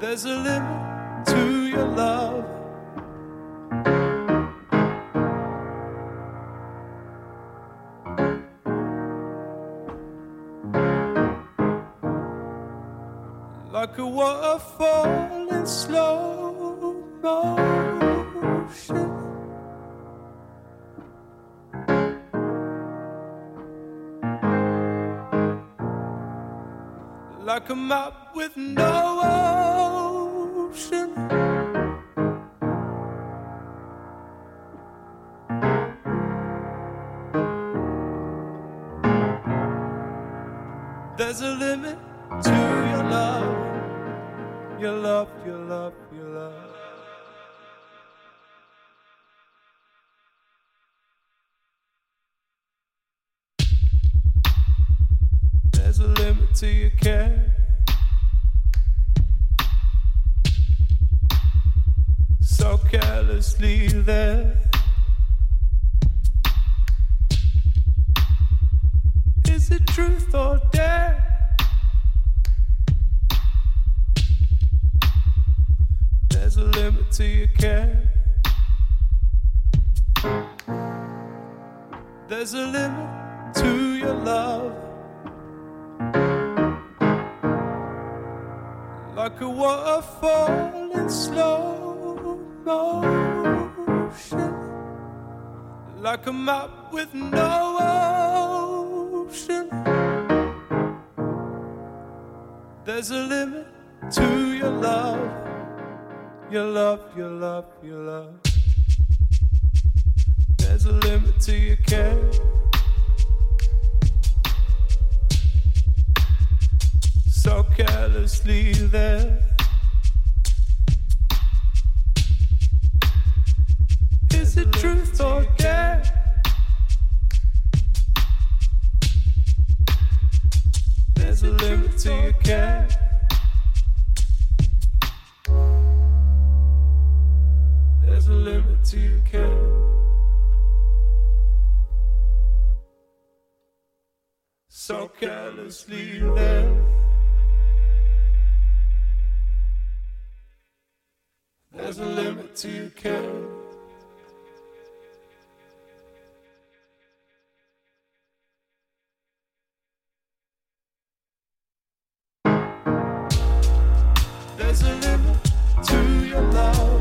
There's a limit to your love. Like a waterfall in slow motion. Like a map with no There's a limit to your love, your love, your love, your love. There's a limit to your care. So carelessly there. Is it truth or dare? There's a limit to your care. There's a limit to your love. Like a waterfall in slow motion. Like a map with no ocean. There's a limit to your love. Your love, your love, your love. There's a limit to your care. So carelessly there. There's a limit to your care. There's a limit to your care. So carelessly there. There's a limit to your love.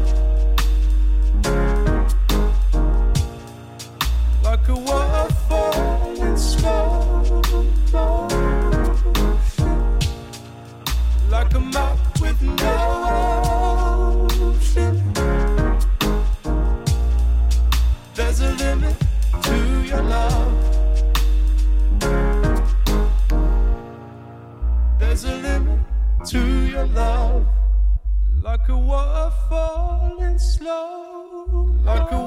Like a waterfall in slow. Like a